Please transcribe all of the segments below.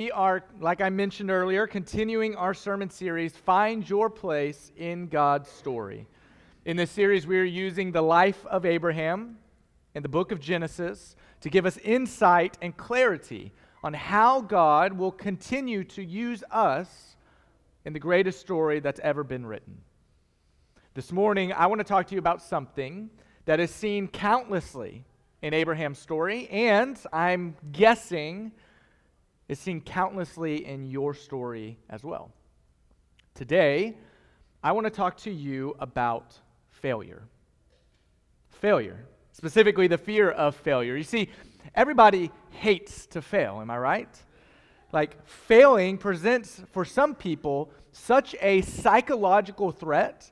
We are, like I mentioned earlier, continuing our sermon series, Find Your Place in God's Story. In this series, we are using the life of Abraham in the book of Genesis to give us insight and clarity on how God will continue to use us in the greatest story that's ever been written. This morning, I want to talk to you about something that is seen countlessly in Abraham's story, and I'm guessing is seen countlessly in your story as well. Today, I want to talk to you about failure. Failure, specifically the fear of failure. You see, everybody hates to fail, am I right? Like, failing presents for some people such a psychological threat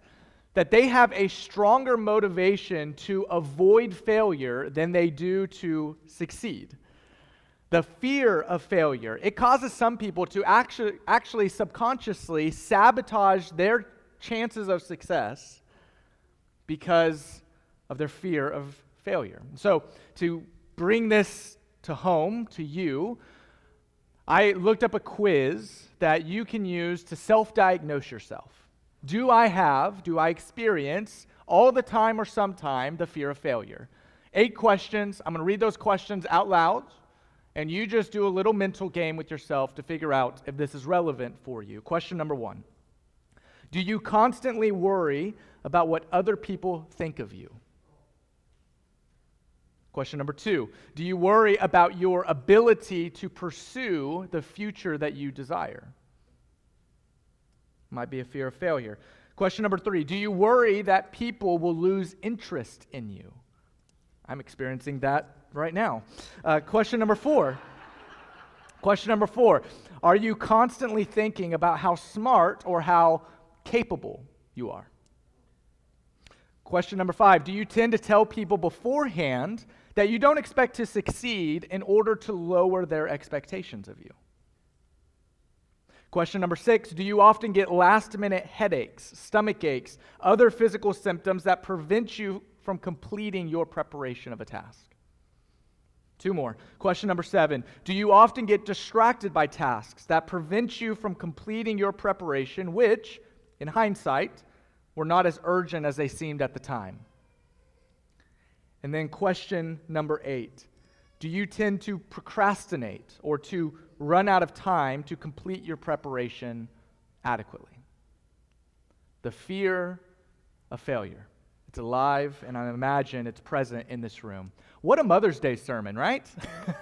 that they have a stronger motivation to avoid failure than they do to succeed the fear of failure. It causes some people to actually, actually subconsciously sabotage their chances of success because of their fear of failure. So, to bring this to home to you, I looked up a quiz that you can use to self diagnose yourself. Do I have, do I experience all the time or sometime the fear of failure? Eight questions. I'm going to read those questions out loud and you just do a little mental game with yourself to figure out if this is relevant for you. Question number one Do you constantly worry about what other people think of you? Question number two Do you worry about your ability to pursue the future that you desire? Might be a fear of failure. Question number three Do you worry that people will lose interest in you? I'm experiencing that right now. Uh, question number four. question number four Are you constantly thinking about how smart or how capable you are? Question number five Do you tend to tell people beforehand that you don't expect to succeed in order to lower their expectations of you? Question number six Do you often get last minute headaches, stomach aches, other physical symptoms that prevent you from completing your preparation of a task? Two more. Question number seven Do you often get distracted by tasks that prevent you from completing your preparation, which, in hindsight, were not as urgent as they seemed at the time? And then question number eight Do you tend to procrastinate or to run out of time to complete your preparation adequately? The fear of failure. It's alive, and I imagine it's present in this room. What a Mother's Day sermon, right?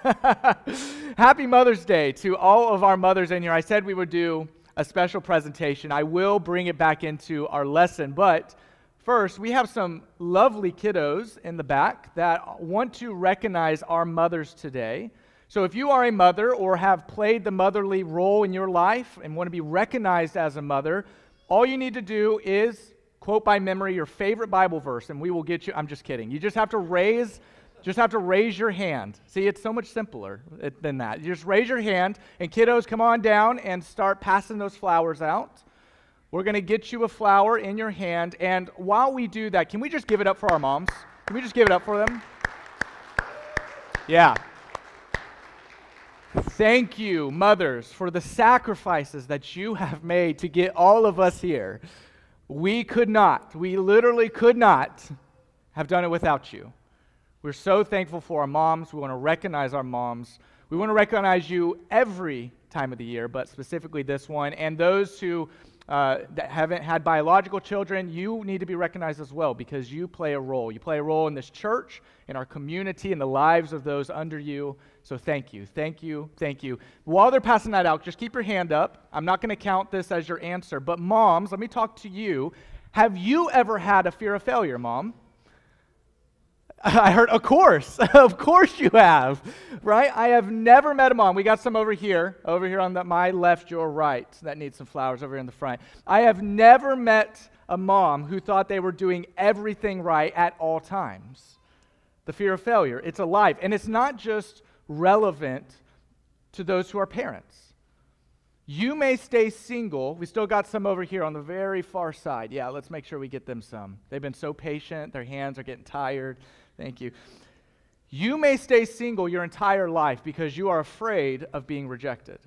Happy Mother's Day to all of our mothers in here. I said we would do a special presentation. I will bring it back into our lesson, but first, we have some lovely kiddos in the back that want to recognize our mothers today. So, if you are a mother or have played the motherly role in your life and want to be recognized as a mother, all you need to do is quote by memory your favorite Bible verse, and we will get you. I'm just kidding. You just have to raise just have to raise your hand. See, it's so much simpler than that. You just raise your hand, and kiddos, come on down and start passing those flowers out. We're going to get you a flower in your hand. And while we do that, can we just give it up for our moms? Can we just give it up for them? Yeah. Thank you, mothers, for the sacrifices that you have made to get all of us here. We could not, we literally could not have done it without you. We're so thankful for our moms. We want to recognize our moms. We want to recognize you every time of the year, but specifically this one. And those who uh, that haven't had biological children, you need to be recognized as well because you play a role. You play a role in this church, in our community, in the lives of those under you. So thank you, thank you, thank you. While they're passing that out, just keep your hand up. I'm not going to count this as your answer, but moms, let me talk to you. Have you ever had a fear of failure, mom? I heard, of course, of course you have, right? I have never met a mom. We got some over here, over here on the, my left, your right, that needs some flowers over here in the front. I have never met a mom who thought they were doing everything right at all times. The fear of failure, it's alive. And it's not just relevant to those who are parents. You may stay single. We still got some over here on the very far side. Yeah, let's make sure we get them some. They've been so patient, their hands are getting tired. Thank you. You may stay single your entire life because you are afraid of being rejected.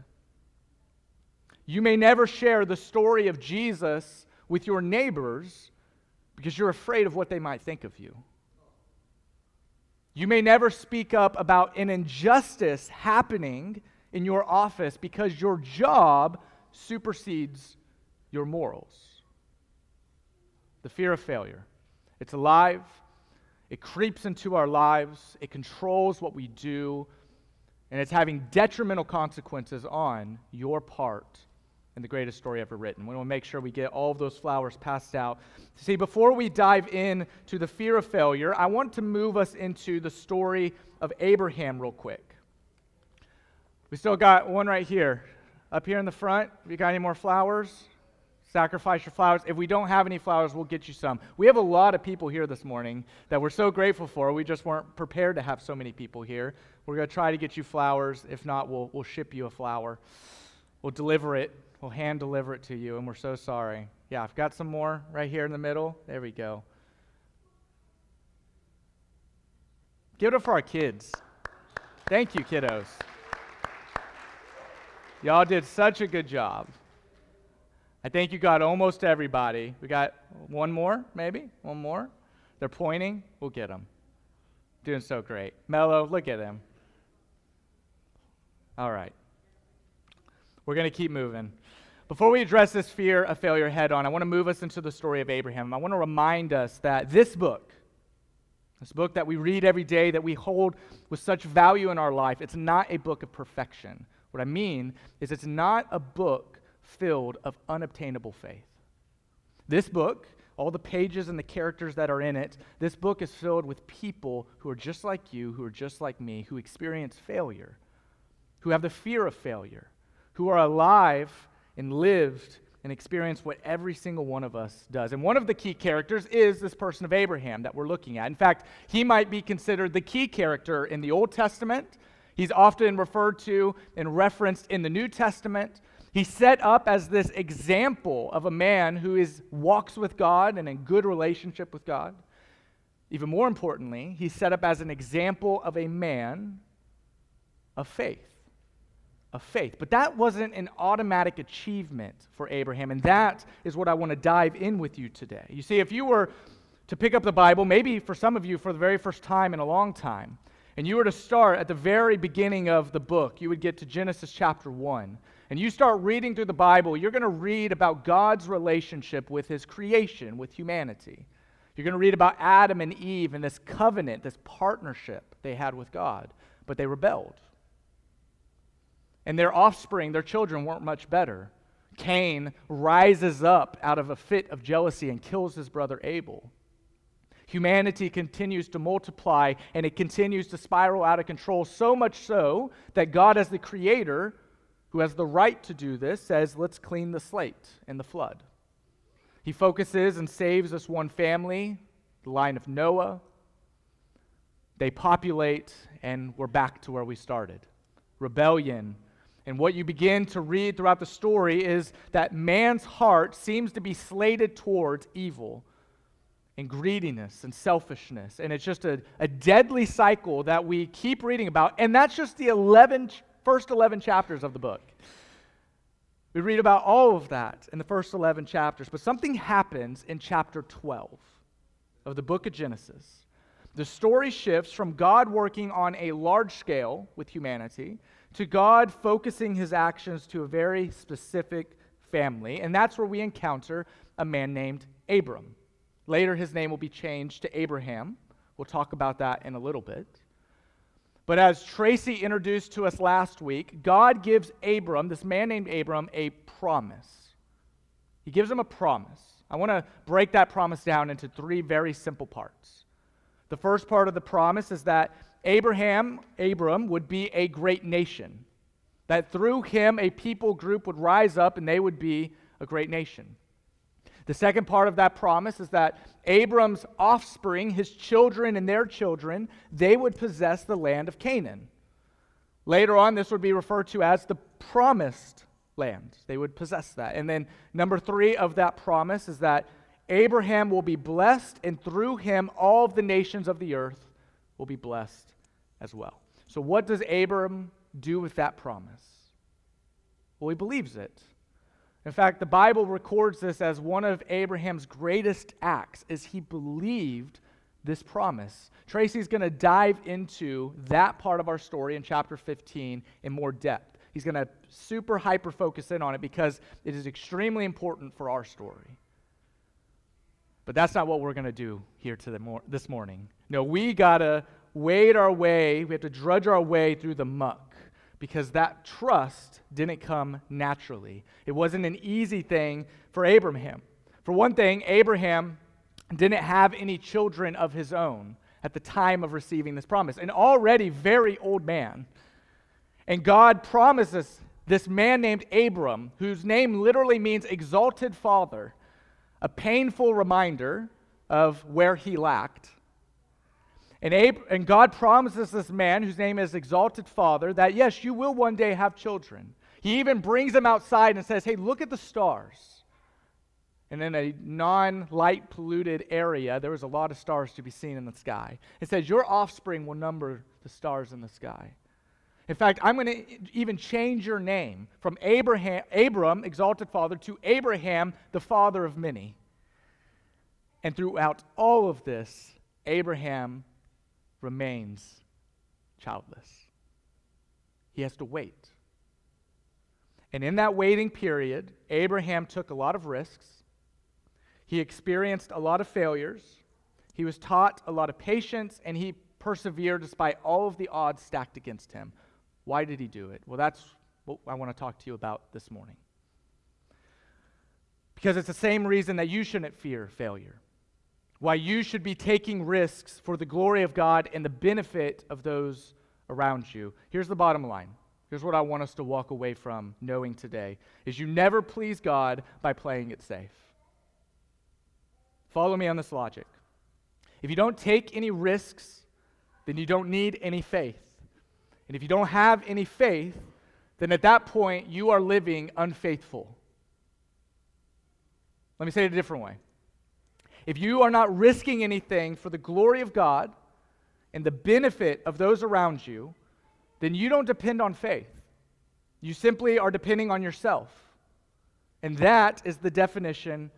You may never share the story of Jesus with your neighbors because you're afraid of what they might think of you. You may never speak up about an injustice happening in your office because your job supersedes your morals. The fear of failure. It's alive, it creeps into our lives, it controls what we do, and it's having detrimental consequences on your part in the greatest story ever written. We want to make sure we get all of those flowers passed out. See, before we dive in to the fear of failure, I want to move us into the story of Abraham real quick. We still got one right here. Up here in the front, you got any more flowers? Sacrifice your flowers. If we don't have any flowers, we'll get you some. We have a lot of people here this morning that we're so grateful for. We just weren't prepared to have so many people here. We're going to try to get you flowers. If not, we'll, we'll ship you a flower. We'll deliver it. We'll hand deliver it to you, and we're so sorry. Yeah, I've got some more right here in the middle. There we go. Give it up for our kids. Thank you, kiddos. Y'all did such a good job. I think you got almost everybody. We got one more, maybe? One more? They're pointing. We'll get them. Doing so great. Mello, look at him. All right. We're going to keep moving. Before we address this fear of failure head on, I want to move us into the story of Abraham. I want to remind us that this book, this book that we read every day, that we hold with such value in our life, it's not a book of perfection. What I mean is, it's not a book filled of unobtainable faith. This book, all the pages and the characters that are in it, this book is filled with people who are just like you, who are just like me, who experience failure, who have the fear of failure, who are alive and lived and experience what every single one of us does. And one of the key characters is this person of Abraham that we're looking at. In fact, he might be considered the key character in the Old Testament. He's often referred to and referenced in the New Testament. He's set up as this example of a man who is walks with God and in good relationship with God. Even more importantly, he's set up as an example of a man of faith. Of faith. But that wasn't an automatic achievement for Abraham, and that is what I want to dive in with you today. You see, if you were to pick up the Bible, maybe for some of you for the very first time in a long time, and you were to start at the very beginning of the book, you would get to Genesis chapter 1 and you start reading through the Bible, you're going to read about God's relationship with his creation, with humanity. You're going to read about Adam and Eve and this covenant, this partnership they had with God, but they rebelled. And their offspring, their children, weren't much better. Cain rises up out of a fit of jealousy and kills his brother Abel. Humanity continues to multiply and it continues to spiral out of control, so much so that God, as the creator, who has the right to do this, says, let's clean the slate in the flood. He focuses and saves this one family, the line of Noah. They populate, and we're back to where we started rebellion. And what you begin to read throughout the story is that man's heart seems to be slated towards evil and greediness and selfishness. And it's just a, a deadly cycle that we keep reading about. And that's just the 11 first 11 chapters of the book. We read about all of that in the first 11 chapters, but something happens in chapter 12 of the book of Genesis. The story shifts from God working on a large scale with humanity to God focusing his actions to a very specific family, and that's where we encounter a man named Abram. Later, his name will be changed to Abraham. We'll talk about that in a little bit. But as Tracy introduced to us last week, God gives Abram, this man named Abram, a promise. He gives him a promise. I want to break that promise down into three very simple parts. The first part of the promise is that Abraham, Abram, would be a great nation, that through him a people group would rise up and they would be a great nation. The second part of that promise is that Abram's offspring, his children and their children, they would possess the land of Canaan. Later on, this would be referred to as the promised land. They would possess that. And then, number three of that promise is that Abraham will be blessed, and through him, all of the nations of the earth will be blessed as well. So, what does Abram do with that promise? Well, he believes it. In fact, the Bible records this as one of Abraham's greatest acts is he believed this promise. Tracy's going to dive into that part of our story in chapter 15 in more depth. He's going to super hyper focus in on it because it is extremely important for our story. But that's not what we're going to do here to mor- this morning. No, we got to wade our way, we have to drudge our way through the muck because that trust didn't come naturally. It wasn't an easy thing for Abraham. For one thing, Abraham didn't have any children of his own at the time of receiving this promise, an already very old man. And God promises this man named Abram, whose name literally means exalted father, a painful reminder of where he lacked. And, Ab- and God promises this man, whose name is Exalted Father, that yes, you will one day have children. He even brings them outside and says, Hey, look at the stars. And in a non light polluted area, there was a lot of stars to be seen in the sky. It says, Your offspring will number the stars in the sky. In fact, I'm going to even change your name from Abraham, Abram, exalted father, to Abraham, the father of many. And throughout all of this, Abraham remains childless. He has to wait. And in that waiting period, Abraham took a lot of risks. He experienced a lot of failures. He was taught a lot of patience, and he persevered despite all of the odds stacked against him. Why did he do it? Well, that's what I want to talk to you about this morning. Because it's the same reason that you shouldn't fear failure why you should be taking risks for the glory of God and the benefit of those around you. Here's the bottom line. Here's what I want us to walk away from knowing today is you never please God by playing it safe. Follow me on this logic. If you don't take any risks, then you don't need any faith. And if you don't have any faith, then at that point you are living unfaithful. Let me say it a different way. If you are not risking anything for the glory of God and the benefit of those around you, then you don't depend on faith. You simply are depending on yourself. And that is the definition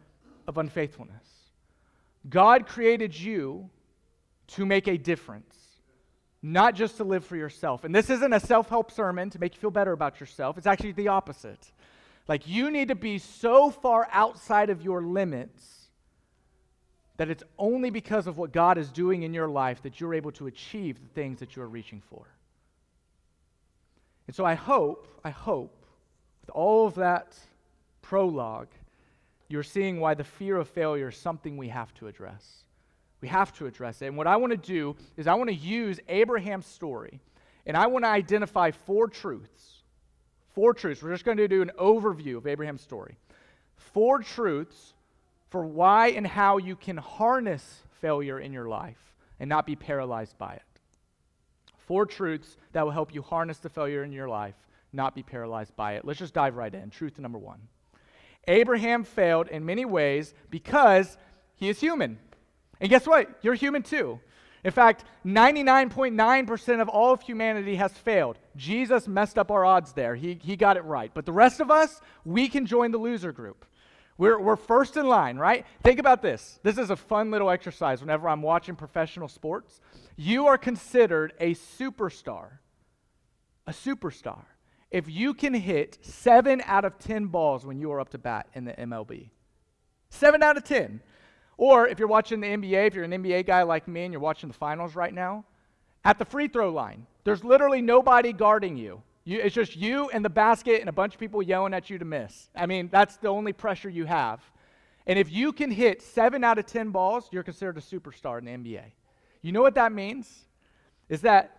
of unfaithfulness. God created you to make a difference, not just to live for yourself. And this isn't a self help sermon to make you feel better about yourself, it's actually the opposite. Like, you need to be so far outside of your limits that it's only because of what God is doing in your life that you're able to achieve the things that you're reaching for. And so I hope, I hope, with all of that prologue, you're seeing why the fear of failure is something we have to address. We have to address it. And what I want to do is I want to use Abraham's story and I want to identify four truths. Four truths. We're just going to do an overview of Abraham's story. Four truths for why and how you can harness failure in your life and not be paralyzed by it. Four truths that will help you harness the failure in your life, not be paralyzed by it. Let's just dive right in. Truth number one Abraham failed in many ways because he is human. And guess what? You're human too. In fact, 99.9% of all of humanity has failed. Jesus messed up our odds there. He, he got it right. But the rest of us, we can join the loser group. We're, we're first in line, right? Think about this. This is a fun little exercise whenever I'm watching professional sports. You are considered a superstar. A superstar. If you can hit seven out of 10 balls when you are up to bat in the MLB, seven out of 10. Or if you're watching the NBA, if you're an NBA guy like me and you're watching the finals right now, at the free throw line, there's literally nobody guarding you. You, it's just you and the basket and a bunch of people yelling at you to miss. I mean, that's the only pressure you have. And if you can hit seven out of 10 balls, you're considered a superstar in the NBA. You know what that means? Is that,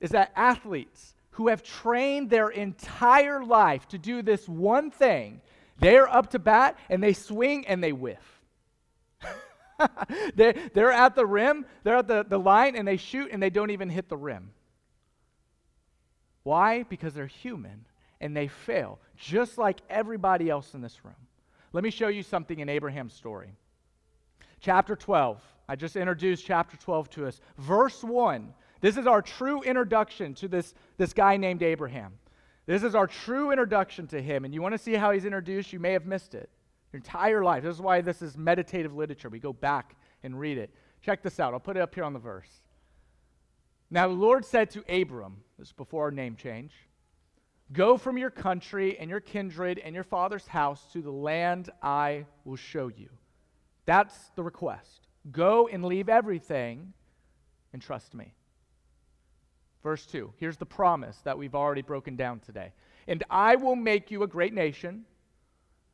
is that athletes who have trained their entire life to do this one thing, they're up to bat and they swing and they whiff. they, they're at the rim, they're at the, the line, and they shoot and they don't even hit the rim. Why? Because they're human and they fail, just like everybody else in this room. Let me show you something in Abraham's story. Chapter 12. I just introduced chapter 12 to us. Verse 1. This is our true introduction to this, this guy named Abraham. This is our true introduction to him. And you want to see how he's introduced? You may have missed it your entire life. This is why this is meditative literature. We go back and read it. Check this out. I'll put it up here on the verse. Now, the Lord said to Abram, this is before our name change, Go from your country and your kindred and your father's house to the land I will show you. That's the request. Go and leave everything and trust me. Verse 2. Here's the promise that we've already broken down today. And I will make you a great nation.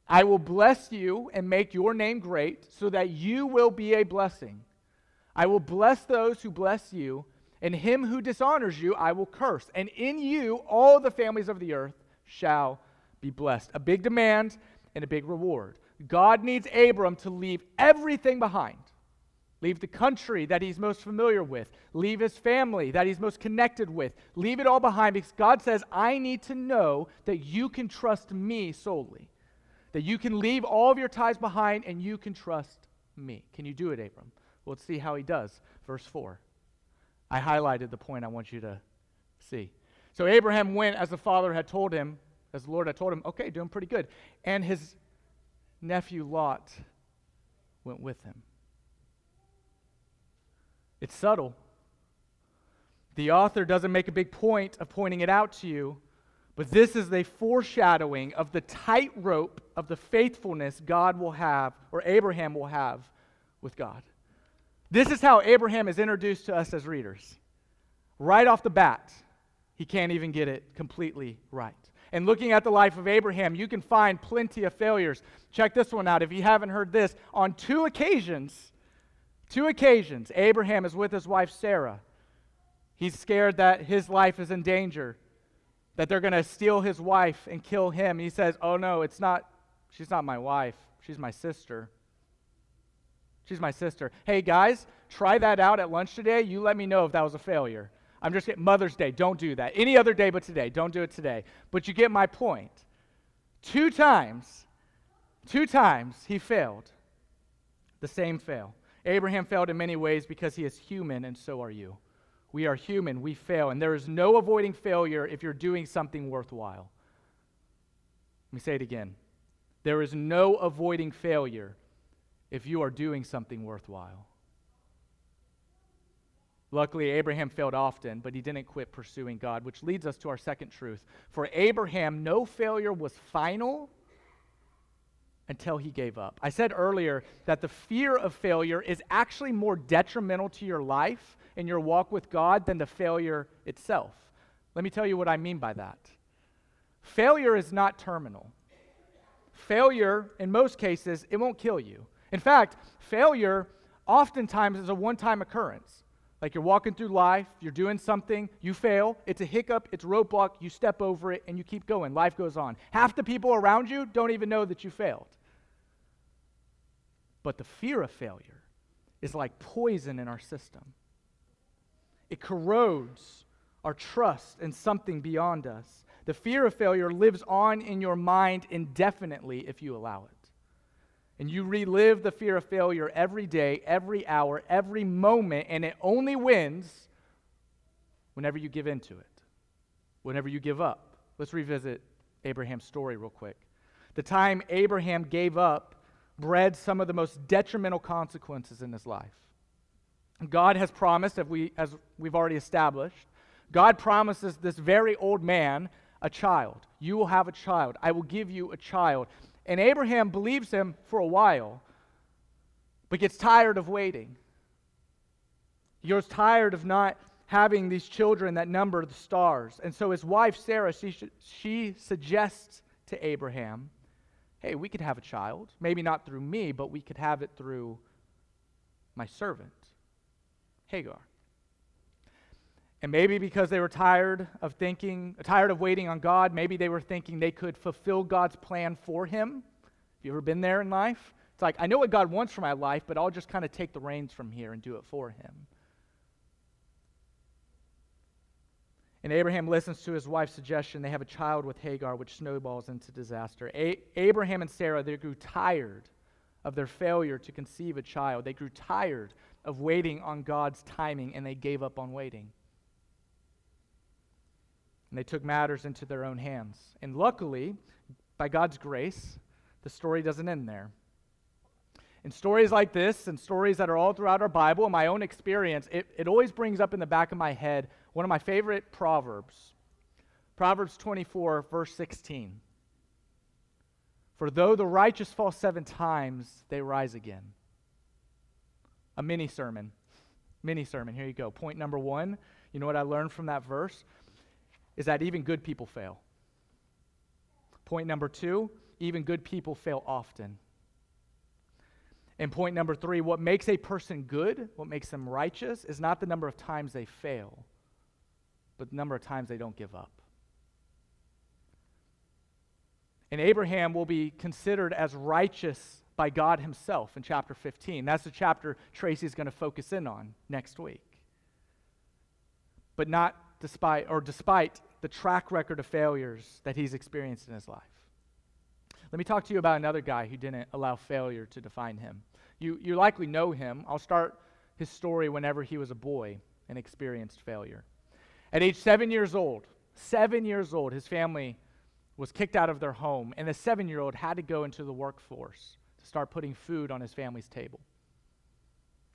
I will bless you and make your name great so that you will be a blessing. I will bless those who bless you, and him who dishonors you I will curse. And in you all the families of the earth shall be blessed. A big demand and a big reward. God needs Abram to leave everything behind. Leave the country that he's most familiar with. Leave his family that he's most connected with. Leave it all behind because God says, I need to know that you can trust me solely. That you can leave all of your ties behind and you can trust me. Can you do it, Abram? Well, let's see how he does. Verse 4. I highlighted the point I want you to see. So Abraham went as the father had told him, as the Lord had told him, okay, doing pretty good. And his nephew Lot went with him. It's subtle. The author doesn't make a big point of pointing it out to you, but this is a foreshadowing of the tightrope of the faithfulness God will have, or Abraham will have, with God. This is how Abraham is introduced to us as readers. Right off the bat, he can't even get it completely right. And looking at the life of Abraham, you can find plenty of failures. Check this one out. If you haven't heard this, on two occasions, two occasions, Abraham is with his wife Sarah. He's scared that his life is in danger, that they're going to steal his wife and kill him. He says, Oh, no, it's not, she's not my wife, she's my sister. She's my sister. Hey, guys, try that out at lunch today. You let me know if that was a failure. I'm just getting Mother's Day. Don't do that. Any other day but today. Don't do it today. But you get my point. Two times, two times he failed. The same fail. Abraham failed in many ways because he is human, and so are you. We are human. We fail. And there is no avoiding failure if you're doing something worthwhile. Let me say it again. There is no avoiding failure if you are doing something worthwhile. Luckily, Abraham failed often, but he didn't quit pursuing God, which leads us to our second truth. For Abraham, no failure was final until he gave up. I said earlier that the fear of failure is actually more detrimental to your life and your walk with God than the failure itself. Let me tell you what I mean by that. Failure is not terminal. Failure, in most cases, it won't kill you. In fact, failure oftentimes is a one time occurrence. Like you're walking through life, you're doing something, you fail, it's a hiccup, it's a roadblock, you step over it, and you keep going. Life goes on. Half the people around you don't even know that you failed. But the fear of failure is like poison in our system, it corrodes our trust in something beyond us. The fear of failure lives on in your mind indefinitely if you allow it. And you relive the fear of failure every day, every hour, every moment, and it only wins whenever you give in to it, whenever you give up. Let's revisit Abraham's story real quick. The time Abraham gave up bred some of the most detrimental consequences in his life. God has promised, as, we, as we've already established, God promises this very old man a child. You will have a child. I will give you a child. And Abraham believes him for a while, but gets tired of waiting. He grows tired of not having these children that number the stars. And so his wife, Sarah, she, she suggests to Abraham, hey, we could have a child. Maybe not through me, but we could have it through my servant, Hagar. And maybe because they were tired of thinking, tired of waiting on God, maybe they were thinking they could fulfill God's plan for him. Have you ever been there in life? It's like, I know what God wants for my life, but I'll just kind of take the reins from here and do it for him. And Abraham listens to his wife's suggestion. They have a child with Hagar, which snowballs into disaster. A- Abraham and Sarah, they grew tired of their failure to conceive a child. They grew tired of waiting on God's timing, and they gave up on waiting. And they took matters into their own hands. And luckily, by God's grace, the story doesn't end there. In stories like this and stories that are all throughout our Bible, in my own experience, it, it always brings up in the back of my head one of my favorite proverbs Proverbs 24, verse 16. For though the righteous fall seven times, they rise again. A mini sermon. Mini sermon. Here you go. Point number one. You know what I learned from that verse? Is that even good people fail. Point number two even good people fail often. And point number three what makes a person good, what makes them righteous, is not the number of times they fail, but the number of times they don't give up. And Abraham will be considered as righteous by God himself in chapter 15. That's the chapter Tracy's going to focus in on next week. But not despite or despite the track record of failures that he's experienced in his life. Let me talk to you about another guy who didn't allow failure to define him. You, you likely know him. I'll start his story whenever he was a boy and experienced failure. At age seven years old, seven years old, his family was kicked out of their home, and the seven year old had to go into the workforce to start putting food on his family's table.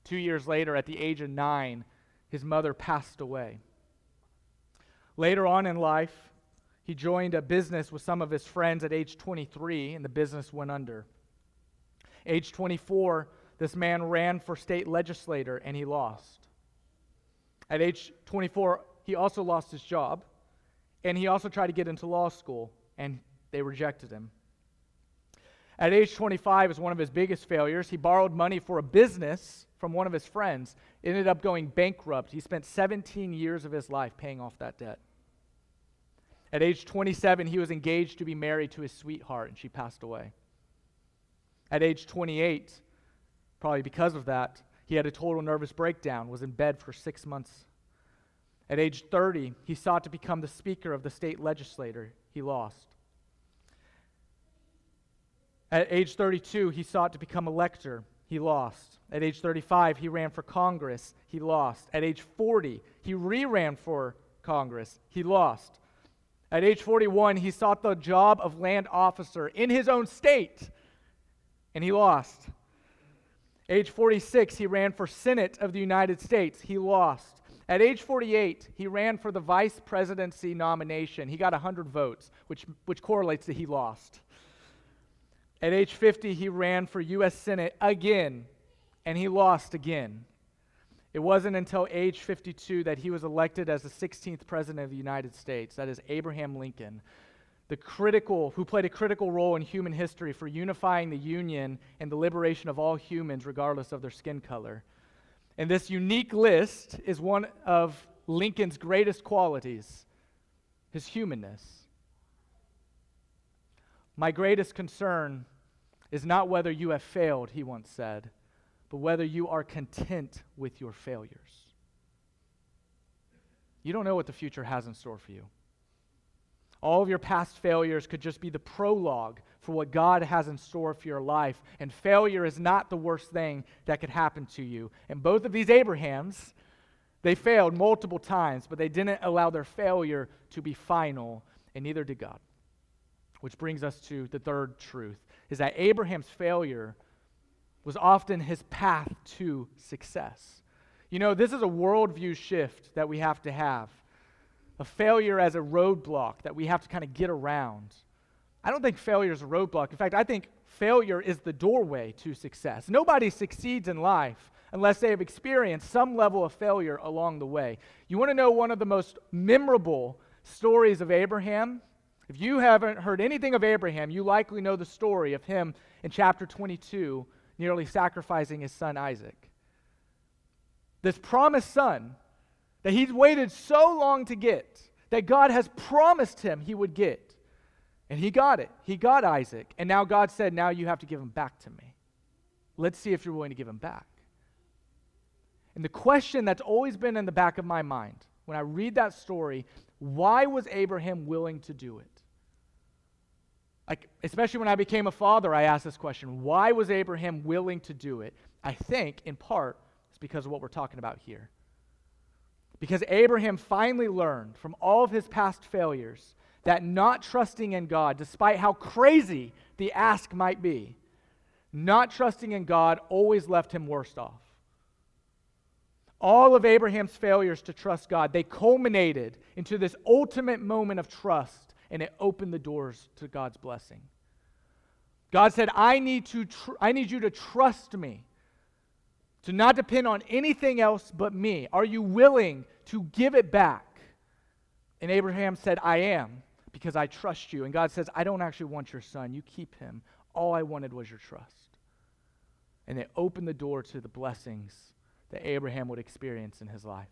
Two years later, at the age of nine, his mother passed away. Later on in life, he joined a business with some of his friends at age 23, and the business went under. Age 24, this man ran for state legislator and he lost. At age 24, he also lost his job, and he also tried to get into law school, and they rejected him. At age 25 is one of his biggest failures. He borrowed money for a business from one of his friends. It ended up going bankrupt. He spent 17 years of his life paying off that debt. At age 27, he was engaged to be married to his sweetheart, and she passed away. At age 28, probably because of that, he had a total nervous breakdown, was in bed for six months. At age 30, he sought to become the speaker of the state legislature. He lost. At age 32, he sought to become a lector. He lost. At age 35, he ran for Congress. He lost. At age 40, he re ran for Congress. He lost. At age 41, he sought the job of land officer in his own state, and he lost. Age 46, he ran for Senate of the United States. He lost. At age 48, he ran for the vice presidency nomination. He got 100 votes, which, which correlates to he lost. At age 50, he ran for U.S. Senate again, and he lost again. It wasn't until age 52 that he was elected as the 16th president of the United States. That is Abraham Lincoln, the critical who played a critical role in human history for unifying the union and the liberation of all humans regardless of their skin color. And this unique list is one of Lincoln's greatest qualities, his humanness. My greatest concern is not whether you have failed, he once said but whether you are content with your failures. You don't know what the future has in store for you. All of your past failures could just be the prologue for what God has in store for your life. And failure is not the worst thing that could happen to you. And both of these Abrahams, they failed multiple times, but they didn't allow their failure to be final, and neither did God. Which brings us to the third truth is that Abraham's failure was often his path to success. You know, this is a worldview shift that we have to have. A failure as a roadblock that we have to kind of get around. I don't think failure is a roadblock. In fact, I think failure is the doorway to success. Nobody succeeds in life unless they have experienced some level of failure along the way. You want to know one of the most memorable stories of Abraham? If you haven't heard anything of Abraham, you likely know the story of him in chapter 22 nearly sacrificing his son Isaac. This promised son that he's waited so long to get, that God has promised him he would get. And he got it. He got Isaac. And now God said, Now you have to give him back to me. Let's see if you're willing to give him back. And the question that's always been in the back of my mind when I read that story why was Abraham willing to do it? Like, especially when I became a father, I asked this question why was Abraham willing to do it? I think, in part, it's because of what we're talking about here. Because Abraham finally learned from all of his past failures that not trusting in God, despite how crazy the ask might be, not trusting in God always left him worst off. All of Abraham's failures to trust God, they culminated into this ultimate moment of trust, and it opened the doors to God's blessing. God said, I need, to tr- I need you to trust me, to not depend on anything else but me. Are you willing to give it back? And Abraham said, I am, because I trust you. And God says, I don't actually want your son. You keep him. All I wanted was your trust. And it opened the door to the blessings that Abraham would experience in his life.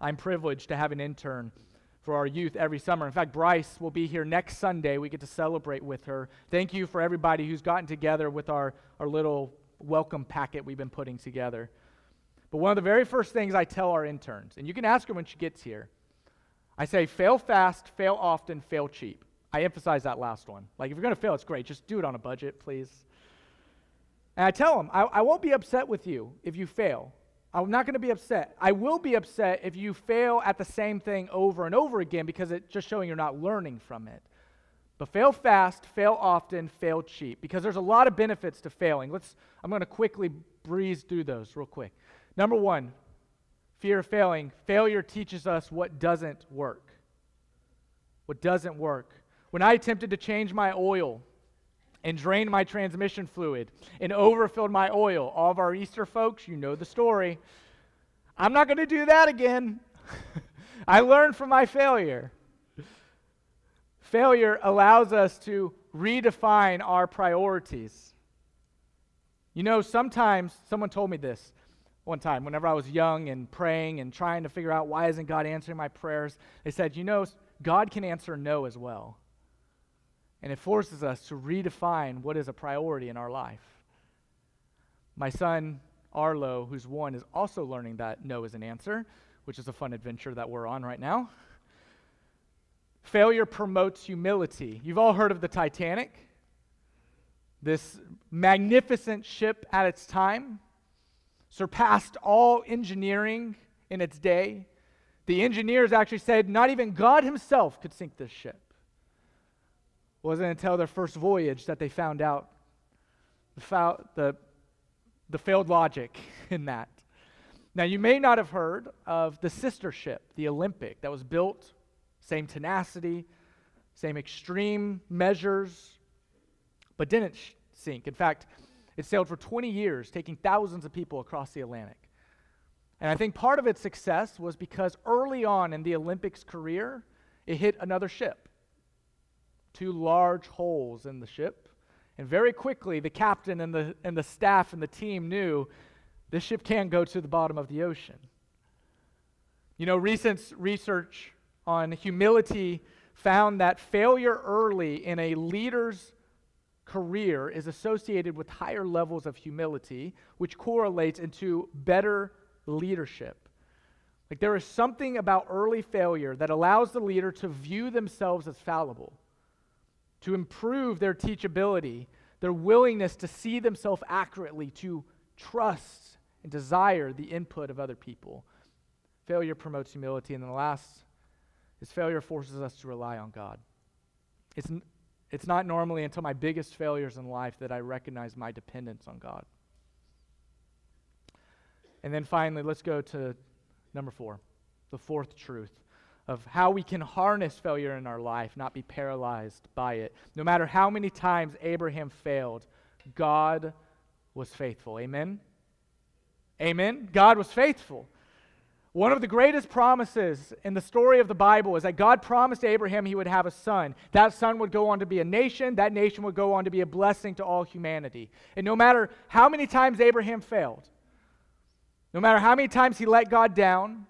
I'm privileged to have an intern for our youth every summer. In fact, Bryce will be here next Sunday. We get to celebrate with her. Thank you for everybody who's gotten together with our, our little welcome packet we've been putting together. But one of the very first things I tell our interns, and you can ask her when she gets here, I say, fail fast, fail often, fail cheap. I emphasize that last one. Like, if you're going to fail, it's great. Just do it on a budget, please. And I tell them, I, I won't be upset with you if you fail. I'm not going to be upset. I will be upset if you fail at the same thing over and over again because it's just showing you're not learning from it. But fail fast, fail often, fail cheap because there's a lot of benefits to failing. Let's I'm going to quickly breeze through those real quick. Number 1, fear of failing. Failure teaches us what doesn't work. What doesn't work. When I attempted to change my oil and drained my transmission fluid and overfilled my oil. All of our Easter folks, you know the story. I'm not going to do that again. I learned from my failure. Failure allows us to redefine our priorities. You know, sometimes someone told me this one time whenever I was young and praying and trying to figure out why isn't God answering my prayers. They said, "You know, God can answer no as well." And it forces us to redefine what is a priority in our life. My son, Arlo, who's one, is also learning that no is an answer, which is a fun adventure that we're on right now. Failure promotes humility. You've all heard of the Titanic, this magnificent ship at its time, surpassed all engineering in its day. The engineers actually said not even God Himself could sink this ship wasn't until their first voyage that they found out the, the, the failed logic in that. Now, you may not have heard of the sister ship, the Olympic, that was built, same tenacity, same extreme measures, but didn't sh- sink. In fact, it sailed for 20 years, taking thousands of people across the Atlantic. And I think part of its success was because early on in the Olympic's career, it hit another ship two large holes in the ship. And very quickly, the captain and the, and the staff and the team knew this ship can't go to the bottom of the ocean. You know, recent research on humility found that failure early in a leader's career is associated with higher levels of humility, which correlates into better leadership. Like there is something about early failure that allows the leader to view themselves as fallible to improve their teachability, their willingness to see themselves accurately, to trust and desire the input of other people. Failure promotes humility. And then the last is failure forces us to rely on God. It's, it's not normally until my biggest failures in life that I recognize my dependence on God. And then finally, let's go to number four, the fourth truth of how we can harness failure in our life, not be paralyzed by it. No matter how many times Abraham failed, God was faithful. Amen? Amen? God was faithful. One of the greatest promises in the story of the Bible is that God promised Abraham he would have a son. That son would go on to be a nation. That nation would go on to be a blessing to all humanity. And no matter how many times Abraham failed, no matter how many times he let God down,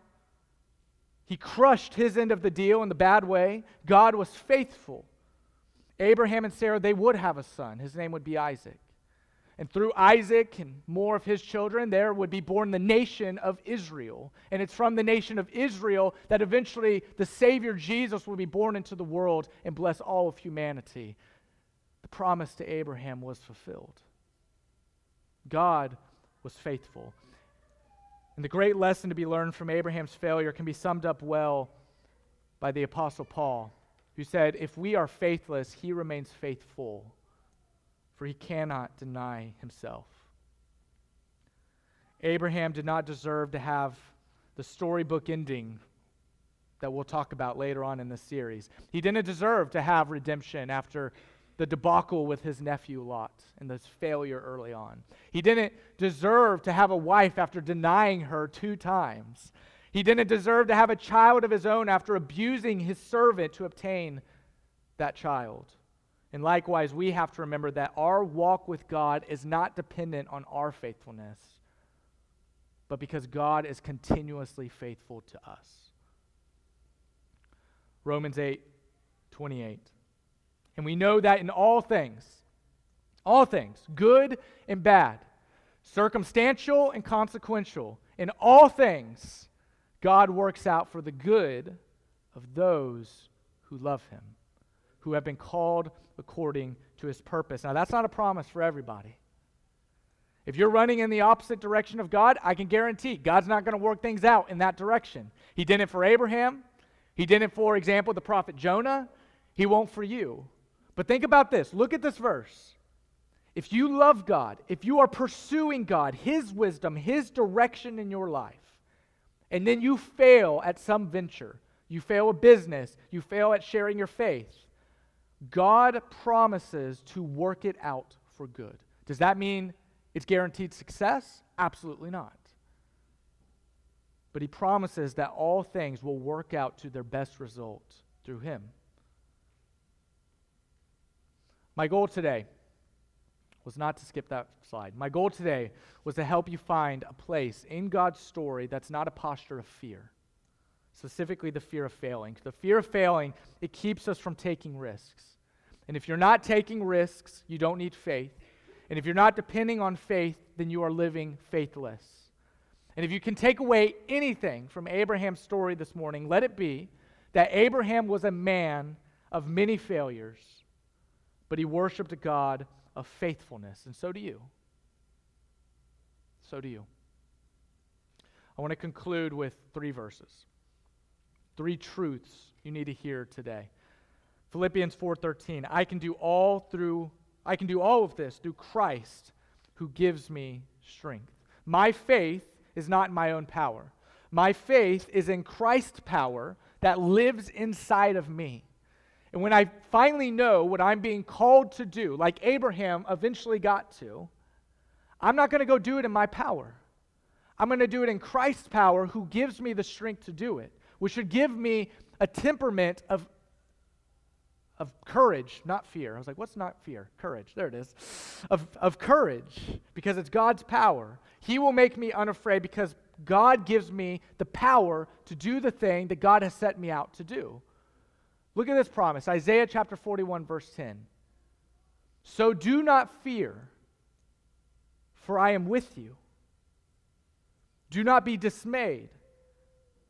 he crushed his end of the deal in the bad way. God was faithful. Abraham and Sarah, they would have a son. His name would be Isaac. And through Isaac and more of his children, there would be born the nation of Israel. And it's from the nation of Israel that eventually the Savior Jesus will be born into the world and bless all of humanity. The promise to Abraham was fulfilled. God was faithful. And the great lesson to be learned from Abraham's failure can be summed up well by the Apostle Paul, who said, If we are faithless, he remains faithful, for he cannot deny himself. Abraham did not deserve to have the storybook ending that we'll talk about later on in this series. He didn't deserve to have redemption after the debacle with his nephew Lot and this failure early on. He didn't deserve to have a wife after denying her two times. He didn't deserve to have a child of his own after abusing his servant to obtain that child. And likewise, we have to remember that our walk with God is not dependent on our faithfulness, but because God is continuously faithful to us. Romans 8 28. And we know that in all things, all things, good and bad, circumstantial and consequential, in all things, God works out for the good of those who love him, who have been called according to his purpose. Now, that's not a promise for everybody. If you're running in the opposite direction of God, I can guarantee God's not going to work things out in that direction. He did it for Abraham. He did it, for example, the prophet Jonah. He won't for you. But think about this. Look at this verse. If you love God, if you are pursuing God, His wisdom, His direction in your life, and then you fail at some venture, you fail a business, you fail at sharing your faith, God promises to work it out for good. Does that mean it's guaranteed success? Absolutely not. But He promises that all things will work out to their best result through Him. My goal today was not to skip that slide. My goal today was to help you find a place in God's story that's not a posture of fear, specifically the fear of failing. The fear of failing, it keeps us from taking risks. And if you're not taking risks, you don't need faith. And if you're not depending on faith, then you are living faithless. And if you can take away anything from Abraham's story this morning, let it be that Abraham was a man of many failures but he worshiped a God of faithfulness, and so do you. So do you. I want to conclude with three verses. Three truths you need to hear today. Philippians 4:13. I can do all through I can do all of this through Christ who gives me strength. My faith is not in my own power. My faith is in Christ's power that lives inside of me. And when I finally know what I'm being called to do, like Abraham eventually got to, I'm not going to go do it in my power. I'm going to do it in Christ's power who gives me the strength to do it, which should give me a temperament of, of courage, not fear. I was like, what's not fear? Courage. There it is. Of, of courage, because it's God's power. He will make me unafraid because God gives me the power to do the thing that God has set me out to do. Look at this promise Isaiah chapter 41, verse 10. So do not fear, for I am with you. Do not be dismayed,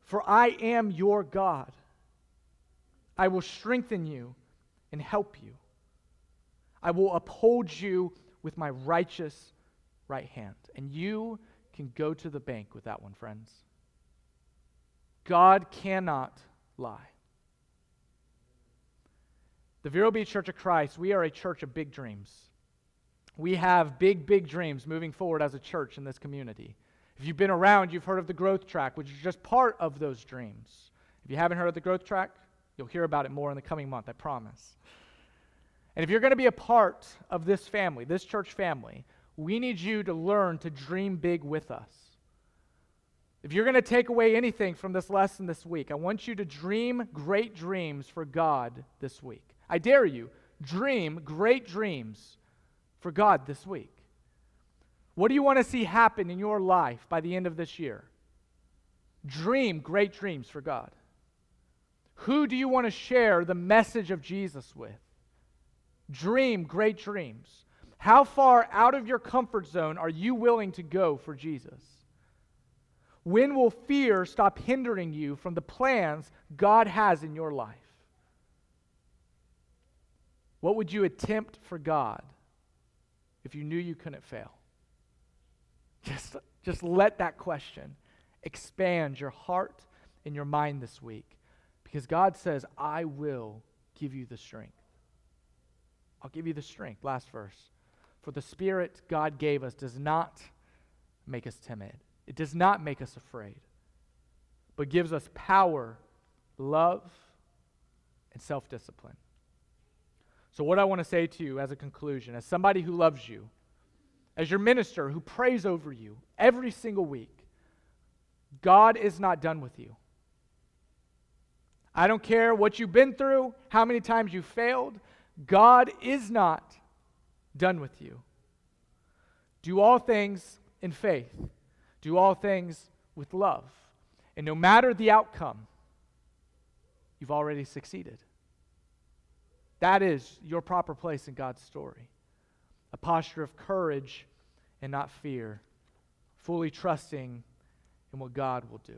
for I am your God. I will strengthen you and help you. I will uphold you with my righteous right hand. And you can go to the bank with that one, friends. God cannot lie. The Vero Beach Church of Christ, we are a church of big dreams. We have big, big dreams moving forward as a church in this community. If you've been around, you've heard of the growth track, which is just part of those dreams. If you haven't heard of the growth track, you'll hear about it more in the coming month, I promise. And if you're going to be a part of this family, this church family, we need you to learn to dream big with us. If you're going to take away anything from this lesson this week, I want you to dream great dreams for God this week. I dare you, dream great dreams for God this week. What do you want to see happen in your life by the end of this year? Dream great dreams for God. Who do you want to share the message of Jesus with? Dream great dreams. How far out of your comfort zone are you willing to go for Jesus? When will fear stop hindering you from the plans God has in your life? What would you attempt for God if you knew you couldn't fail? Just, just let that question expand your heart and your mind this week because God says, I will give you the strength. I'll give you the strength. Last verse. For the Spirit God gave us does not make us timid, it does not make us afraid, but gives us power, love, and self discipline. So, what I want to say to you as a conclusion, as somebody who loves you, as your minister who prays over you every single week, God is not done with you. I don't care what you've been through, how many times you failed, God is not done with you. Do all things in faith, do all things with love. And no matter the outcome, you've already succeeded. That is your proper place in God's story a posture of courage and not fear, fully trusting in what God will do.